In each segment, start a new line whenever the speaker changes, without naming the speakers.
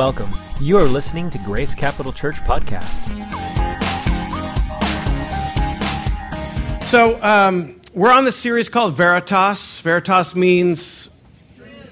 Welcome. You are listening to Grace Capital Church Podcast.
So, um, we're on this series called Veritas. Veritas means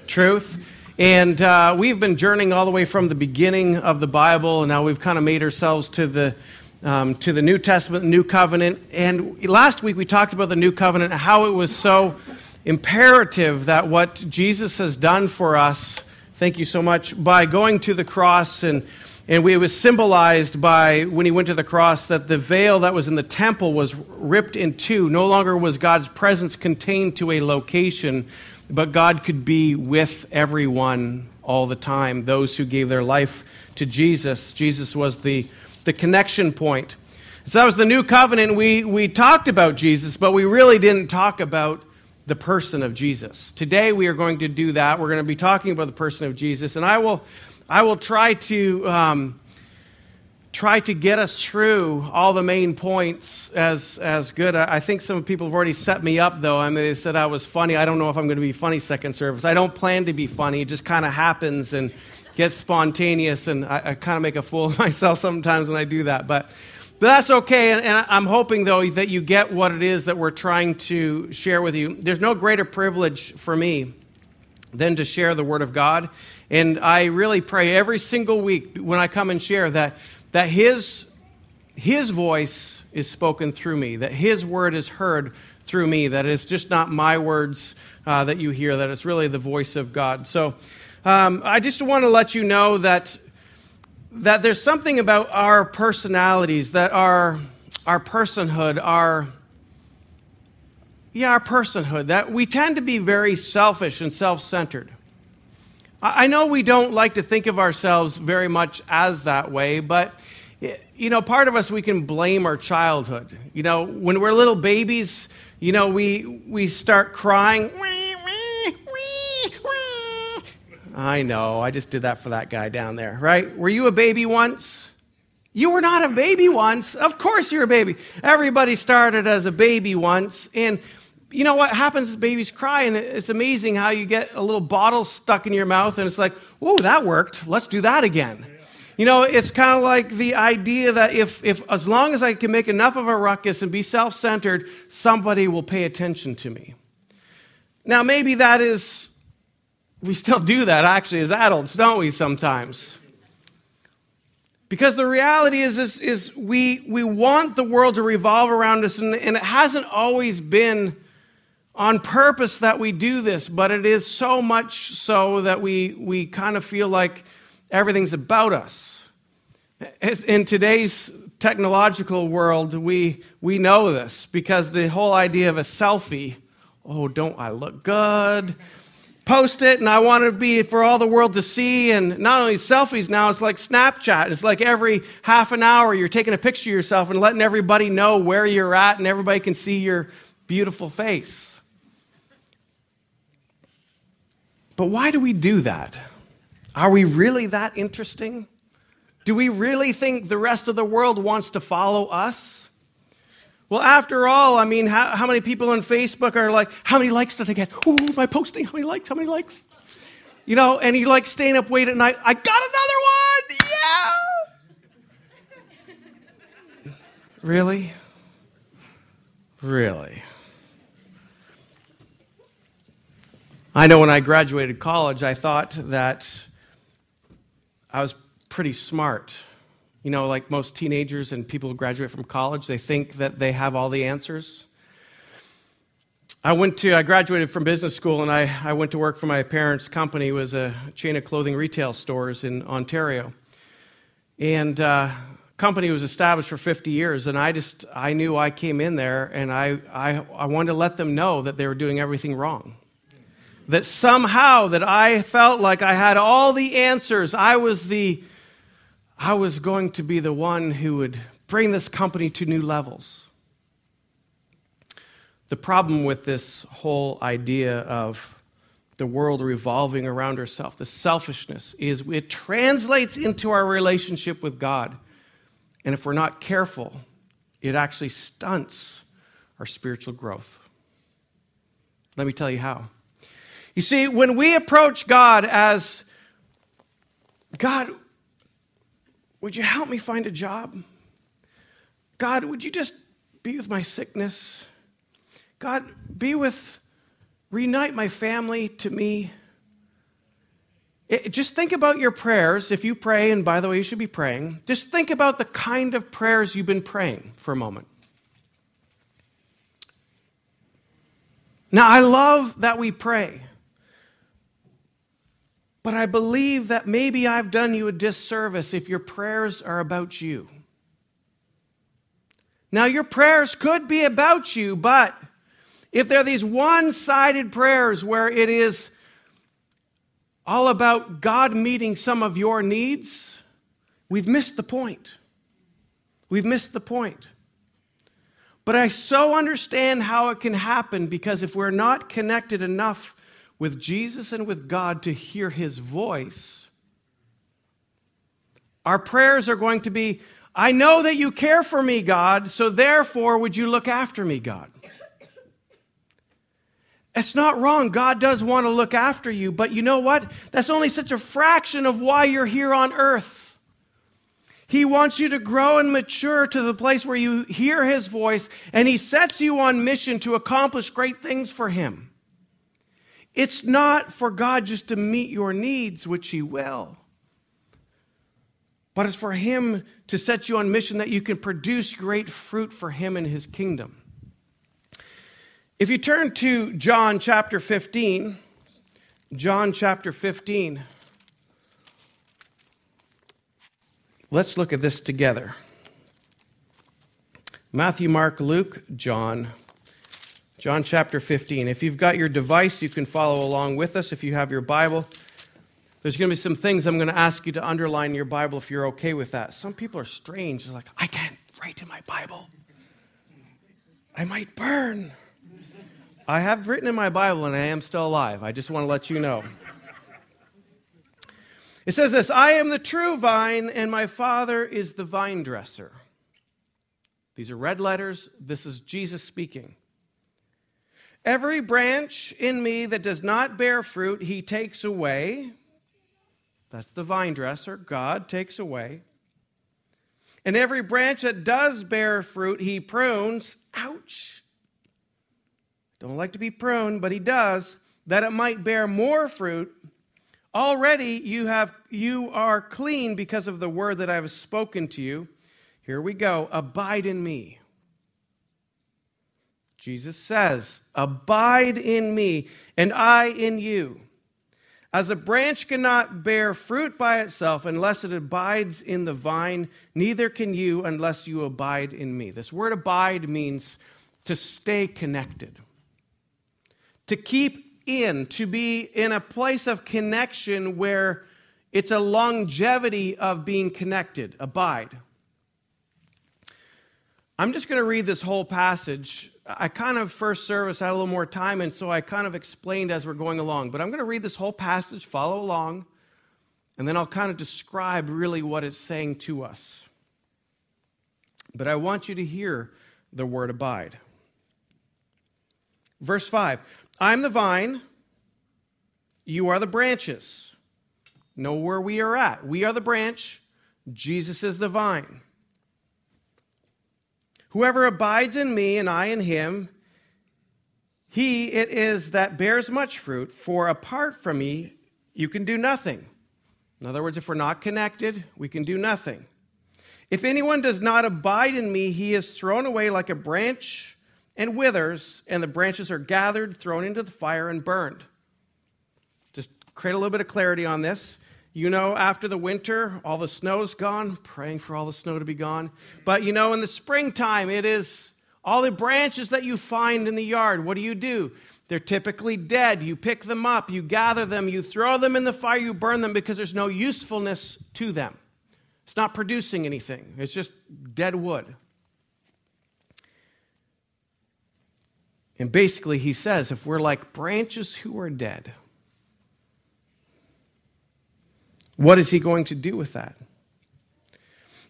truth. And uh, we've been journeying all the way from the beginning of the Bible, and now we've kind of made ourselves to the, um, to the New Testament, New Covenant. And last week we talked about the New Covenant, how it was so imperative that what Jesus has done for us, thank you so much, by going to the cross and and it was symbolized by when he went to the cross that the veil that was in the temple was ripped in two. No longer was God's presence contained to a location, but God could be with everyone all the time, those who gave their life to Jesus. Jesus was the, the connection point. So that was the new covenant. We, we talked about Jesus, but we really didn't talk about the person of Jesus. Today we are going to do that. We're going to be talking about the person of Jesus, and I will I will try to um, try to get us through all the main points as as good. I, I think some people have already set me up, though. I mean, they said I was funny. I don't know if I'm going to be funny second service. I don't plan to be funny. It just kind of happens and gets spontaneous, and I, I kind of make a fool of myself sometimes when I do that. But but that's okay, and, and, I'm hoping, though, that you get what it is that we're trying to share with you. There's no greater privilege for me than to share the Word of God. And I really pray every single week when I come and share that, that his, his voice is spoken through me, that His word is heard through me, that it's just not my words uh, that you hear, that it's really the voice of God. So um, I just want to let you know that, that there's something about our personalities, that our, our personhood, our yeah, our personhood, that we tend to be very selfish and self centered. I know we don't like to think of ourselves very much as that way, but you know, part of us we can blame our childhood. You know, when we're little babies, you know, we we start crying. I know, I just did that for that guy down there, right? Were you a baby once? You were not a baby once. Of course you're a baby. Everybody started as a baby once, and you know what happens is babies cry, and it's amazing how you get a little bottle stuck in your mouth, and it's like, whoa, that worked. Let's do that again. You know, it's kind of like the idea that if, if as long as I can make enough of a ruckus and be self centered, somebody will pay attention to me. Now, maybe that is, we still do that actually as adults, don't we, sometimes? Because the reality is, is, is we, we want the world to revolve around us, and, and it hasn't always been on purpose that we do this, but it is so much so that we, we kind of feel like everything's about us. In today's technological world, we, we know this because the whole idea of a selfie oh, don't I look good? Post it, and I want to be for all the world to see. And not only selfies now, it's like Snapchat. It's like every half an hour you're taking a picture of yourself and letting everybody know where you're at, and everybody can see your beautiful face. But why do we do that? Are we really that interesting? Do we really think the rest of the world wants to follow us? Well, after all, I mean, how, how many people on Facebook are like, how many likes did I get? Ooh, my posting, how many likes, how many likes? You know, and you like staying up late at night, I got another one! Yeah! really? Really? I know when I graduated college, I thought that I was pretty smart. You know, like most teenagers and people who graduate from college, they think that they have all the answers. I went to, I graduated from business school and I, I went to work for my parents' company. It was a chain of clothing retail stores in Ontario. And uh, company was established for 50 years and i just i knew i came in there and I, I, I wanted to let them know that they were doing everything wrong that somehow that I felt like I had all the answers. I was the I was going to be the one who would bring this company to new levels. The problem with this whole idea of the world revolving around herself, the selfishness, is it translates into our relationship with God. And if we're not careful, it actually stunts our spiritual growth. Let me tell you how. You see, when we approach God as God, would you help me find a job? God, would you just be with my sickness? God, be with, reunite my family to me. It, just think about your prayers. If you pray, and by the way, you should be praying, just think about the kind of prayers you've been praying for a moment. Now, I love that we pray, but I believe that maybe I've done you a disservice if your prayers are about you. Now, your prayers could be about you, but if they're these one sided prayers where it is all about God meeting some of your needs, we've missed the point. We've missed the point. But I so understand how it can happen because if we're not connected enough with Jesus and with God to hear his voice, our prayers are going to be I know that you care for me, God, so therefore would you look after me, God? It's not wrong. God does want to look after you, but you know what? That's only such a fraction of why you're here on earth. He wants you to grow and mature to the place where you hear His voice, and He sets you on mission to accomplish great things for Him. It's not for God just to meet your needs, which He will but it's for Him to set you on mission that you can produce great fruit for Him and His kingdom. If you turn to John chapter 15, John chapter 15, let's look at this together. Matthew, Mark, Luke, John. John chapter 15. If you've got your device, you can follow along with us. If you have your Bible, there's going to be some things I'm going to ask you to underline in your Bible if you're okay with that. Some people are strange. They're like, I can't write in my Bible. I might burn. I have written in my Bible and I am still alive. I just want to let you know. It says this I am the true vine, and my Father is the vine dresser. These are red letters. This is Jesus speaking. Every branch in me that does not bear fruit, he takes away. That's the vine dresser. God takes away. And every branch that does bear fruit, he prunes. Ouch. Don't like to be pruned, but he does, that it might bear more fruit. Already you have you are clean because of the word that I have spoken to you. Here we go. Abide in me. Jesus says, Abide in me, and I in you. As a branch cannot bear fruit by itself unless it abides in the vine, neither can you unless you abide in me. This word abide means to stay connected, to keep in, to be in a place of connection where it's a longevity of being connected. Abide. I'm just going to read this whole passage I kind of first service had a little more time, and so I kind of explained as we're going along. But I'm going to read this whole passage, follow along, and then I'll kind of describe really what it's saying to us. But I want you to hear the word abide. Verse 5 I'm the vine, you are the branches. Know where we are at. We are the branch, Jesus is the vine. Whoever abides in me and I in him, he it is that bears much fruit, for apart from me, you can do nothing. In other words, if we're not connected, we can do nothing. If anyone does not abide in me, he is thrown away like a branch and withers, and the branches are gathered, thrown into the fire, and burned. Just create a little bit of clarity on this. You know, after the winter, all the snow's gone, praying for all the snow to be gone. But you know, in the springtime, it is all the branches that you find in the yard. What do you do? They're typically dead. You pick them up, you gather them, you throw them in the fire, you burn them because there's no usefulness to them. It's not producing anything, it's just dead wood. And basically, he says if we're like branches who are dead, What is he going to do with that?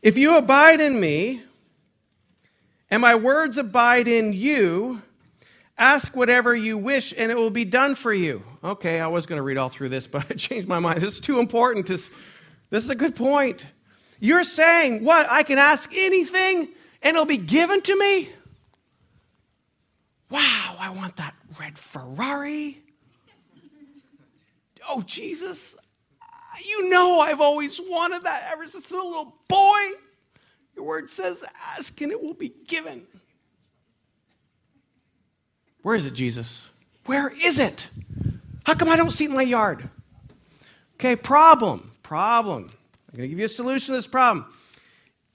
If you abide in me, and my words abide in you, ask whatever you wish, and it will be done for you. Okay, I was going to read all through this, but I changed my mind. This is too important to, This is a good point. You're saying, what? I can ask anything and it'll be given to me? Wow, I want that red Ferrari. Oh, Jesus, you know I've always wanted that ever since I was a little boy. Your word says, ask and it will be given. Where is it, Jesus? Where is it? How come I don't see it in my yard? Okay, problem, problem. I'm going to give you a solution to this problem.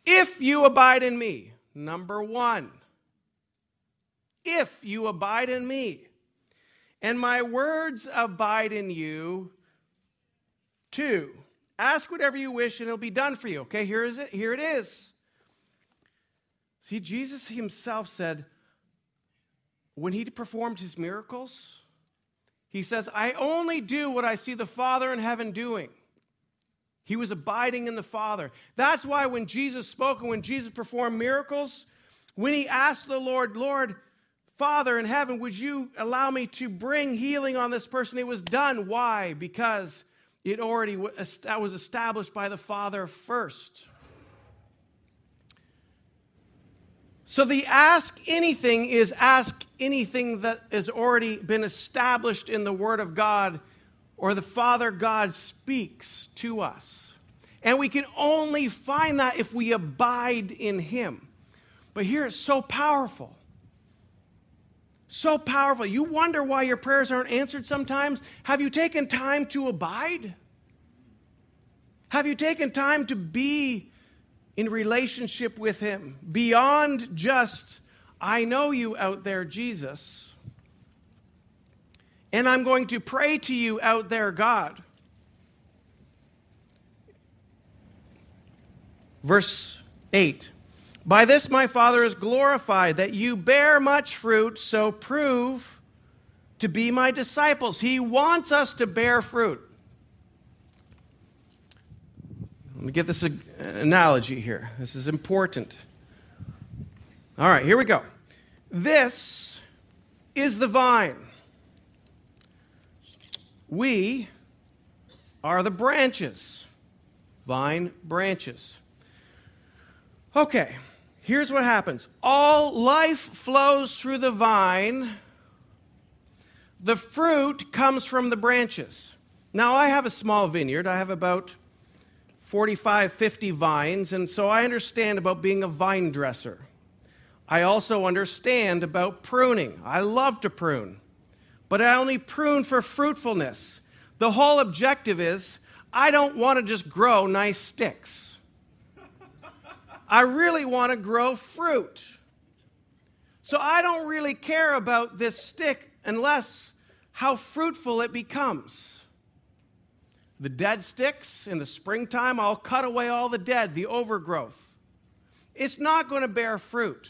If you abide in me, number one, if you abide in me, and my words abide in you, two, ask whatever you wish and it'll be done for you. Okay, here is it. Here it is. See, Jesus himself said, when he performed his miracles, he says, I only do what I see the Father in heaven doing. He was abiding in the Father. That's why when Jesus spoke and when Jesus performed miracles, when he asked the Lord, Lord, Father in heaven, would you allow me to bring healing on this person? It was done. Why? Because it already was established by the Father first. So the ask anything is ask anything that has already been established in the Word of God or the Father God speaks to us. And we can only find that if we abide in Him. But here it's so powerful. So powerful. You wonder why your prayers aren't answered sometimes. Have you taken time to abide? Have you taken time to be in relationship with Him beyond just, I know you out there, Jesus, and I'm going to pray to you out there, God. Verse 8 By this my Father is glorified, that you bear much fruit, so prove to be my disciples. He wants us to bear fruit. Let me get this analogy here. This is important. All right, here we go. This is the vine. We are the branches. Vine branches. Okay, here's what happens all life flows through the vine, the fruit comes from the branches. Now, I have a small vineyard. I have about 45, 50 vines, and so I understand about being a vine dresser. I also understand about pruning. I love to prune, but I only prune for fruitfulness. The whole objective is I don't want to just grow nice sticks. I really want to grow fruit. So I don't really care about this stick unless how fruitful it becomes. The dead sticks in the springtime, I'll cut away all the dead, the overgrowth. It's not going to bear fruit.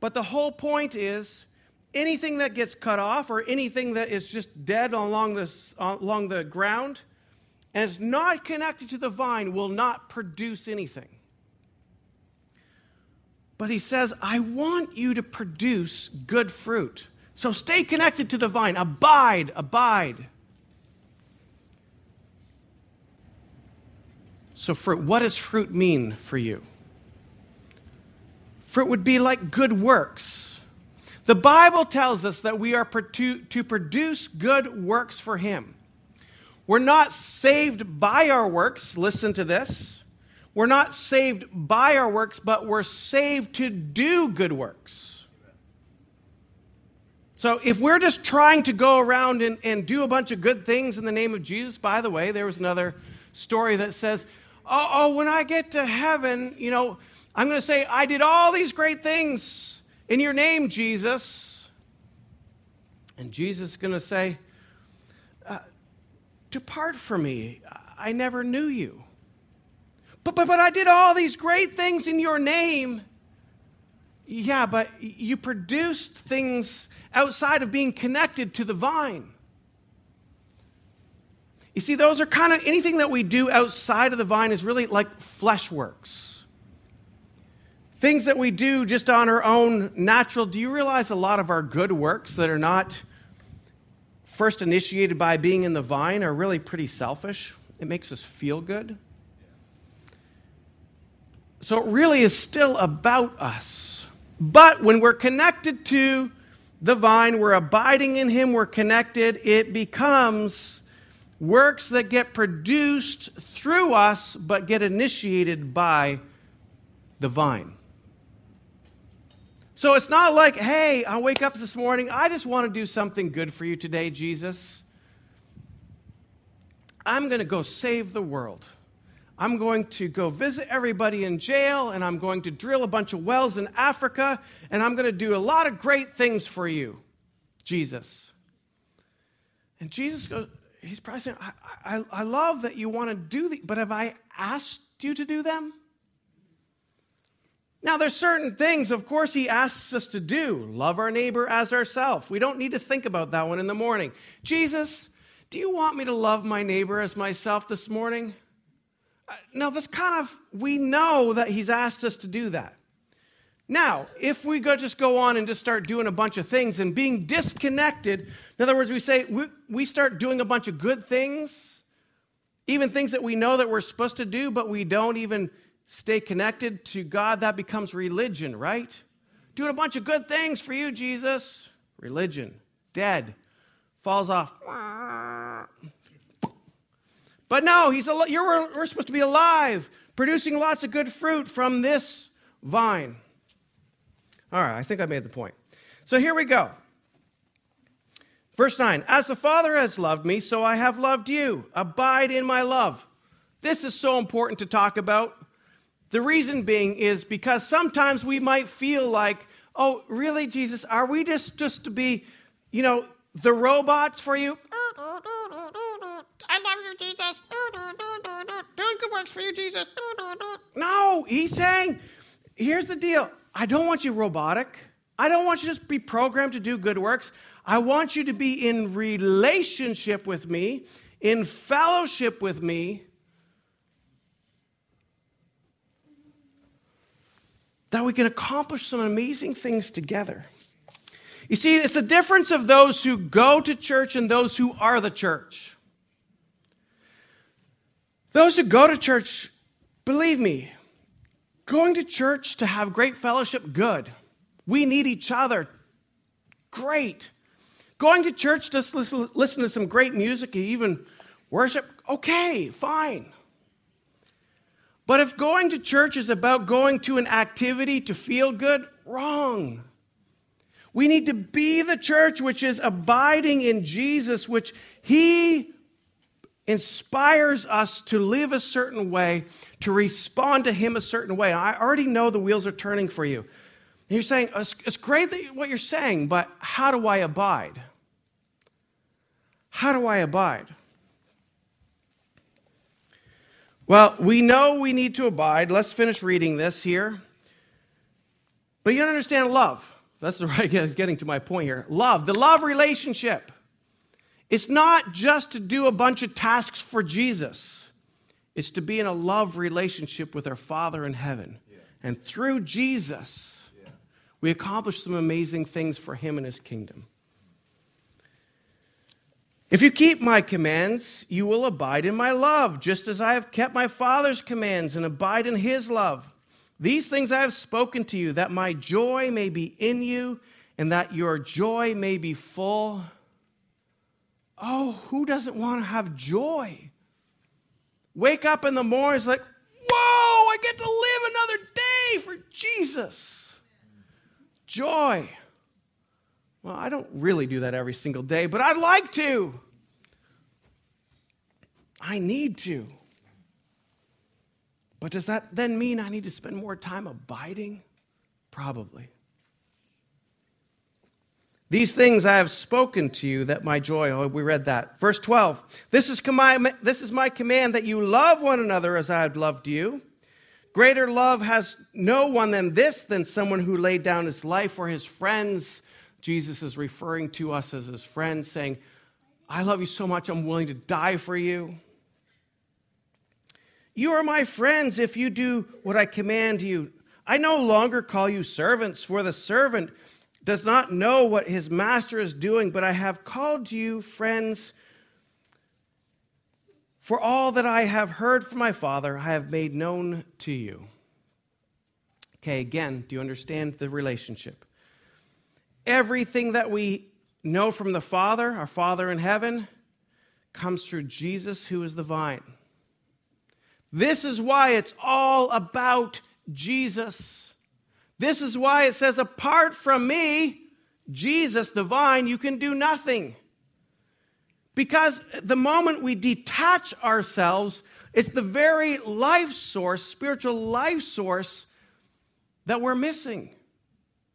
But the whole point is anything that gets cut off or anything that is just dead along, this, along the ground and is not connected to the vine will not produce anything. But he says, I want you to produce good fruit. So stay connected to the vine. Abide, abide. So, fruit, what does fruit mean for you? Fruit would be like good works. The Bible tells us that we are to, to produce good works for Him. We're not saved by our works. Listen to this. We're not saved by our works, but we're saved to do good works. So if we're just trying to go around and, and do a bunch of good things in the name of Jesus, by the way, there was another story that says oh, oh, when I get to heaven, you know, I'm going to say, I did all these great things in your name, Jesus. And Jesus is going to say, uh, Depart from me. I never knew you. But, but, but I did all these great things in your name. Yeah, but you produced things outside of being connected to the vine. You see, those are kind of anything that we do outside of the vine is really like flesh works. Things that we do just on our own natural. Do you realize a lot of our good works that are not first initiated by being in the vine are really pretty selfish? it makes us feel good. So it really is still about us. But when we're connected to the vine, we're abiding in Him, we're connected, it becomes works that get produced through us but get initiated by the vine. So it's not like, hey, I wake up this morning, I just want to do something good for you today, Jesus. I'm going to go save the world. I'm going to go visit everybody in jail, and I'm going to drill a bunch of wells in Africa, and I'm going to do a lot of great things for you, Jesus. And Jesus goes, He's probably saying, I, I, I love that you want to do these, but have I asked you to do them? Now, there's certain things, of course, he asks us to do. Love our neighbor as ourselves. We don't need to think about that one in the morning. Jesus, do you want me to love my neighbor as myself this morning? Uh, now, that's kind of, we know that he's asked us to do that. Now, if we go just go on and just start doing a bunch of things and being disconnected, in other words, we say we, we start doing a bunch of good things, even things that we know that we're supposed to do, but we don't even stay connected to God, that becomes religion, right? Doing a bunch of good things for you, Jesus. Religion. Dead. Falls off. But no, he's al- you're, we're supposed to be alive, producing lots of good fruit from this vine. All right, I think I made the point. So here we go. Verse 9 As the Father has loved me, so I have loved you. Abide in my love. This is so important to talk about the reason being is because sometimes we might feel like, oh, really, Jesus, are we just, just to be, you know, the robots for you?
For you, Jesus.
No, he's saying, here's the deal. I don't want you robotic. I don't want you to just be programmed to do good works. I want you to be in relationship with me, in fellowship with me, that we can accomplish some amazing things together. You see, it's the difference of those who go to church and those who are the church. Those who go to church, believe me, going to church to have great fellowship, good. We need each other, great. Going to church to listen, to some great music, even worship, okay, fine. But if going to church is about going to an activity to feel good, wrong. We need to be the church which is abiding in Jesus, which He inspires us to live a certain way, to respond to Him a certain way. I already know the wheels are turning for you. And you're saying, it's great that what you're saying, but how do I abide? How do I abide? Well, we know we need to abide. Let's finish reading this here. But you don't understand love. That's the right getting to my point here. Love, the love relationship. It's not just to do a bunch of tasks for Jesus. It's to be in a love relationship with our Father in heaven. Yeah. And through Jesus, yeah. we accomplish some amazing things for him and his kingdom. If you keep my commands, you will abide in my love, just as I have kept my Father's commands and abide in his love. These things I have spoken to you, that my joy may be in you and that your joy may be full. Oh, who doesn't want to have joy? Wake up in the morning, it's like, whoa, I get to live another day for Jesus. Joy. Well, I don't really do that every single day, but I'd like to. I need to. But does that then mean I need to spend more time abiding? Probably. These things I have spoken to you that my joy, oh, we read that. Verse 12, this is, this is my command that you love one another as I have loved you. Greater love has no one than this, than someone who laid down his life for his friends. Jesus is referring to us as his friends, saying, I love you so much, I'm willing to die for you. You are my friends if you do what I command you. I no longer call you servants, for the servant does not know what his master is doing, but I have called you friends. For all that I have heard from my Father, I have made known to you. Okay, again, do you understand the relationship? Everything that we know from the Father, our Father in heaven, comes through Jesus, who is the vine. This is why it's all about Jesus. This is why it says, apart from me, Jesus, the vine, you can do nothing. Because the moment we detach ourselves, it's the very life source, spiritual life source, that we're missing.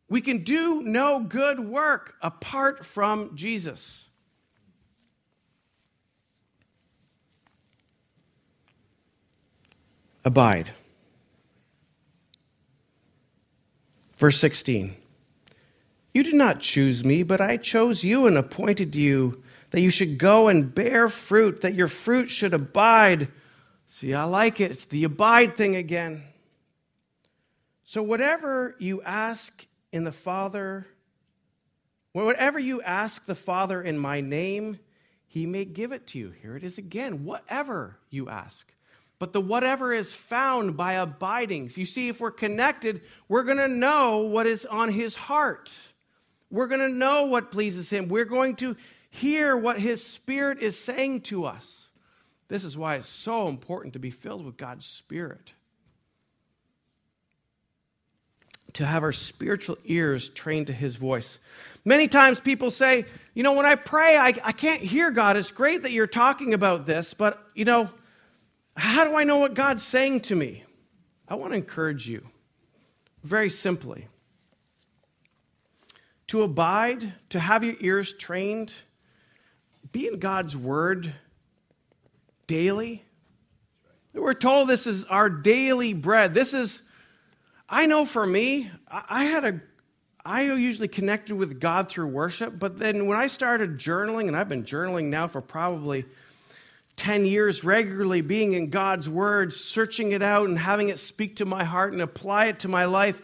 We can do no good work apart from Jesus. Abide. Verse 16 You did not choose me, but I chose you and appointed you that you should go and bear fruit, that your fruit should abide. See, I like it. It's the abide thing again. So, whatever you ask in the Father, whatever you ask the Father in my name, he may give it to you. Here it is again. Whatever you ask. But the whatever is found by abiding. So you see, if we're connected, we're going to know what is on his heart. We're going to know what pleases him. We're going to hear what his spirit is saying to us. This is why it's so important to be filled with God's spirit. To have our spiritual ears trained to his voice. Many times people say, you know, when I pray, I, I can't hear God. It's great that you're talking about this, but, you know, how do I know what God's saying to me? I want to encourage you very simply to abide, to have your ears trained, be in God's word daily. We're told this is our daily bread. This is, I know for me, I had a, I usually connected with God through worship, but then when I started journaling, and I've been journaling now for probably 10 years regularly being in God's Word, searching it out and having it speak to my heart and apply it to my life,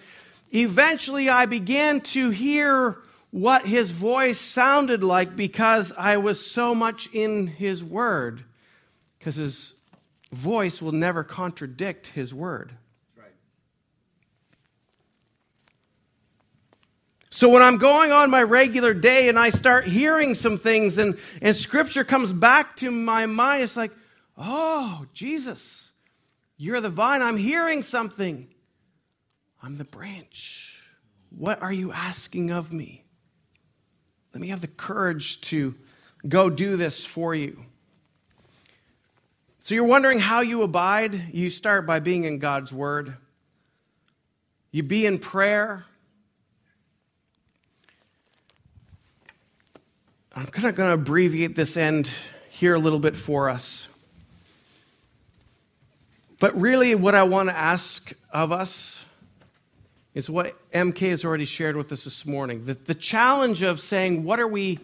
eventually I began to hear what His voice sounded like because I was so much in His Word. Because His voice will never contradict His Word. So when I'm going on my regular day and I start hearing some things and, and scripture comes back to my mind, it's like, oh, Jesus, you're the vine. I'm hearing something. I'm the branch. What are you asking of me? Let me have the courage to go do this for you. So you're wondering how you abide? You start by being in God's Word. You be in prayer. I'm kind of going to abbreviate this end here a little bit for us. But really, what I want to ask of us is what MK has already shared with us this morning. The, the challenge of saying, what are we,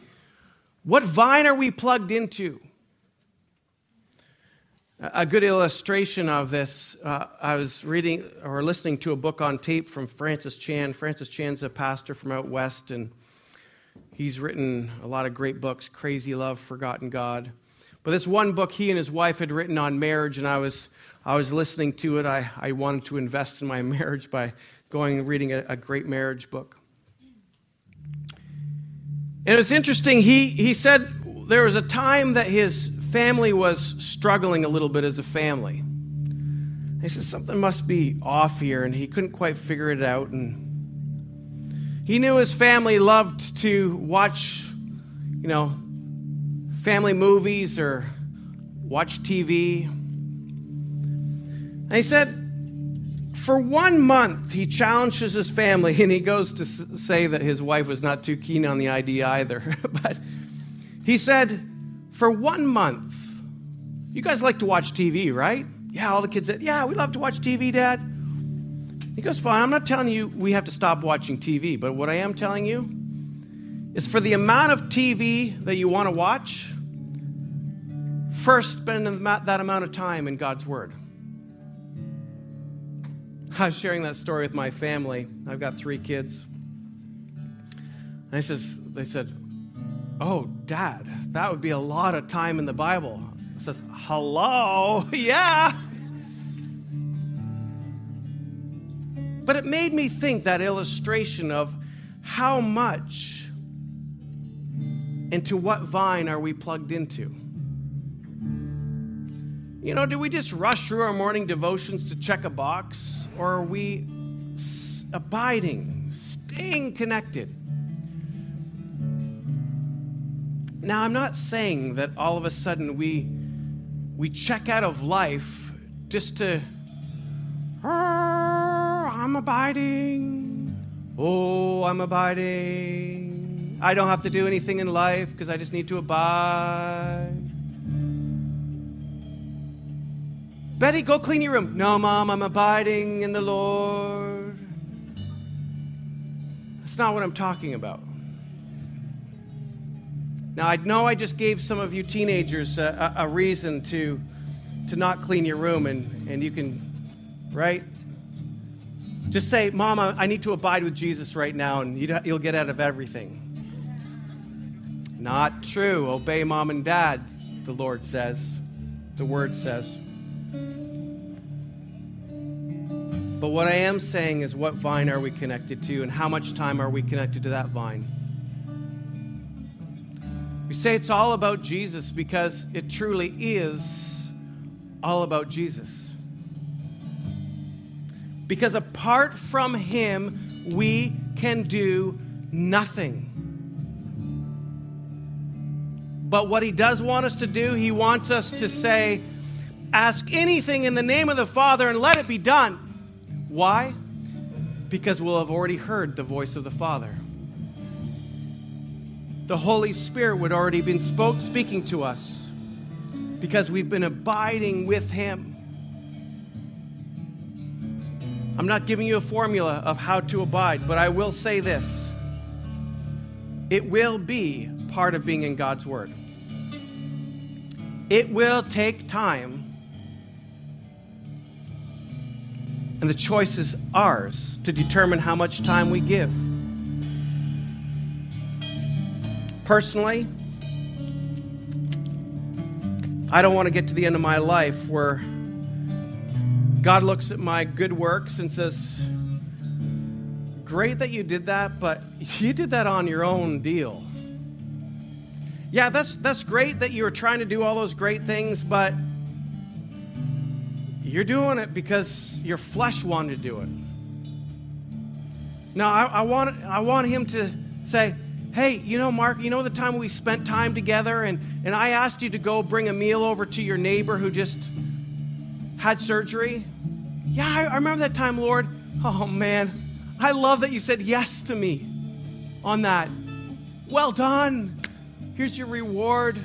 what vine are we plugged into? A good illustration of this, uh, I was reading or listening to a book on tape from Francis Chan. Francis Chan's a pastor from out west, and He's written a lot of great books Crazy Love, Forgotten God. But this one book he and his wife had written on marriage, and I was, I was listening to it. I, I wanted to invest in my marriage by going and reading a, a great marriage book. And it was interesting. He, he said there was a time that his family was struggling a little bit as a family. He said something must be off here, and he couldn't quite figure it out. And he knew his family loved to watch, you know, family movies or watch TV. And he said, for one month, he challenges his family, and he goes to say that his wife was not too keen on the idea either. but he said, for one month, you guys like to watch TV, right? Yeah, all the kids said, Yeah, we love to watch TV, Dad. He goes, Fine, I'm not telling you we have to stop watching TV, but what I am telling you is for the amount of TV that you want to watch, first spend that amount of time in God's Word. I was sharing that story with my family. I've got three kids. And I says, they said, Oh, Dad, that would be a lot of time in the Bible. says, Hello, yeah. But it made me think that illustration of how much into what vine are we plugged into? You know, do we just rush through our morning devotions to check a box, or are we abiding, staying connected? Now, I'm not saying that all of a sudden we, we check out of life just to, "Oh, I'm abiding. Oh, I'm abiding. I don't have to do anything in life because I just need to abide. Betty, go clean your room. No, Mom, I'm abiding in the Lord. That's not what I'm talking about. Now, I know I just gave some of you teenagers a, a, a reason to, to not clean your room, and, and you can, right? Just say, Mama, I need to abide with Jesus right now, and you you'll get out of everything. Not true. Obey mom and dad, the Lord says. The word says. But what I am saying is, what vine are we connected to, and how much time are we connected to that vine? We say it's all about Jesus because it truly is all about Jesus. Because apart from Him, we can do nothing. But what He does want us to do, He wants us to say, Ask anything in the name of the Father and let it be done. Why? Because we'll have already heard the voice of the Father the Holy Spirit would already been spoke, speaking to us because we've been abiding with Him. I'm not giving you a formula of how to abide, but I will say this it will be part of being in God's Word. It will take time, and the choice is ours to determine how much time we give. Personally, I don't want to get to the end of my life where God looks at my good works and says, Great that you did that, but you did that on your own deal. Yeah, that's, that's great that you're trying to do all those great things, but you're doing it because your flesh wanted to do it. Now, I, I, want, I want him to say, hey, you know, Mark, you know the time we spent time together and, and I asked you to go bring a meal over to your neighbor who just had surgery? Yeah, I, I remember that time, Lord. Oh, man. I love that you said yes to me on that. Well done. Here's your reward.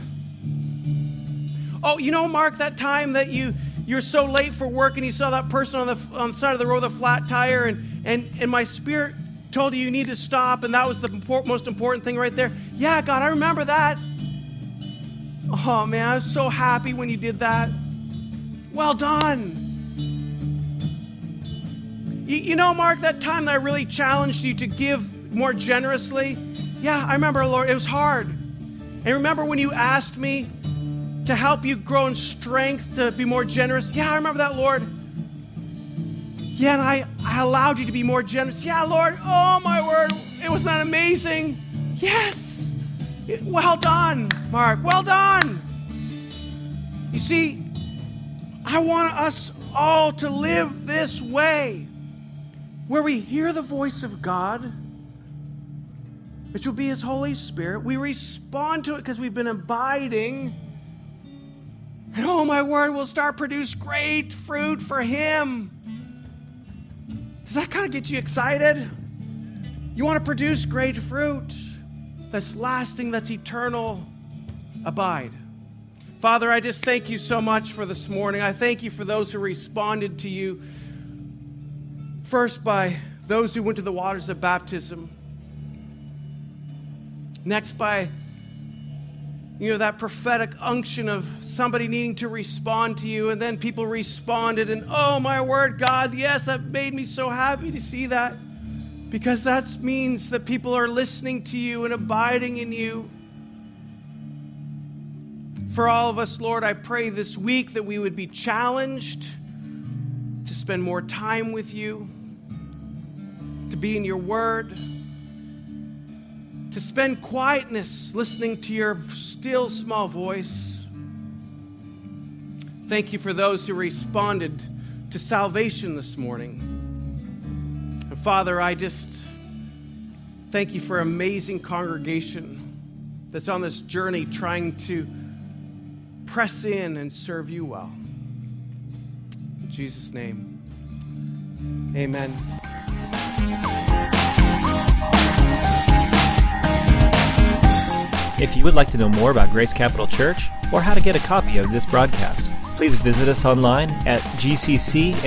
Oh, you know, Mark, that time that you you're so late for work and you saw that person on the on the side of the road with a flat tire and and and my spirit told you you need to stop, and that was the most important thing right there. Yeah, God, I remember that. Oh, man, I was so happy when you did that. Well done. You, you know, Mark, that time that I really challenged you to give more generously? Yeah, I remember, Lord, it was hard. And remember when you asked me to help you grow in strength to be more generous? Yeah, I remember that, Lord. Yeah, and I, I allowed you to be more generous. Yeah, Lord. Oh, my word. It was not amazing. Yes. Well done, Mark. Well done. You see, I want us all to live this way where we hear the voice of God, which will be His Holy Spirit. We respond to it because we've been abiding. And oh, my word, we'll start produce great fruit for Him. Does that kind of get you excited? You want to produce great fruit that's lasting, that's eternal. Abide. Father, I just thank you so much for this morning. I thank you for those who responded to you first by those who went to the waters of baptism, next by you know, that prophetic unction of somebody needing to respond to you, and then people responded, and oh my word, God, yes, that made me so happy to see that because that means that people are listening to you and abiding in you. For all of us, Lord, I pray this week that we would be challenged to spend more time with you, to be in your word, to spend quietness listening to your still small voice. Thank you for those who responded to salvation this morning. And Father, I just thank you for an amazing congregation that's on this journey trying to press in and serve you well. In Jesus' name, amen.
If you would like to know more about Grace Capital Church or how to get a copy of this broadcast, please visit us online at gccnh.com.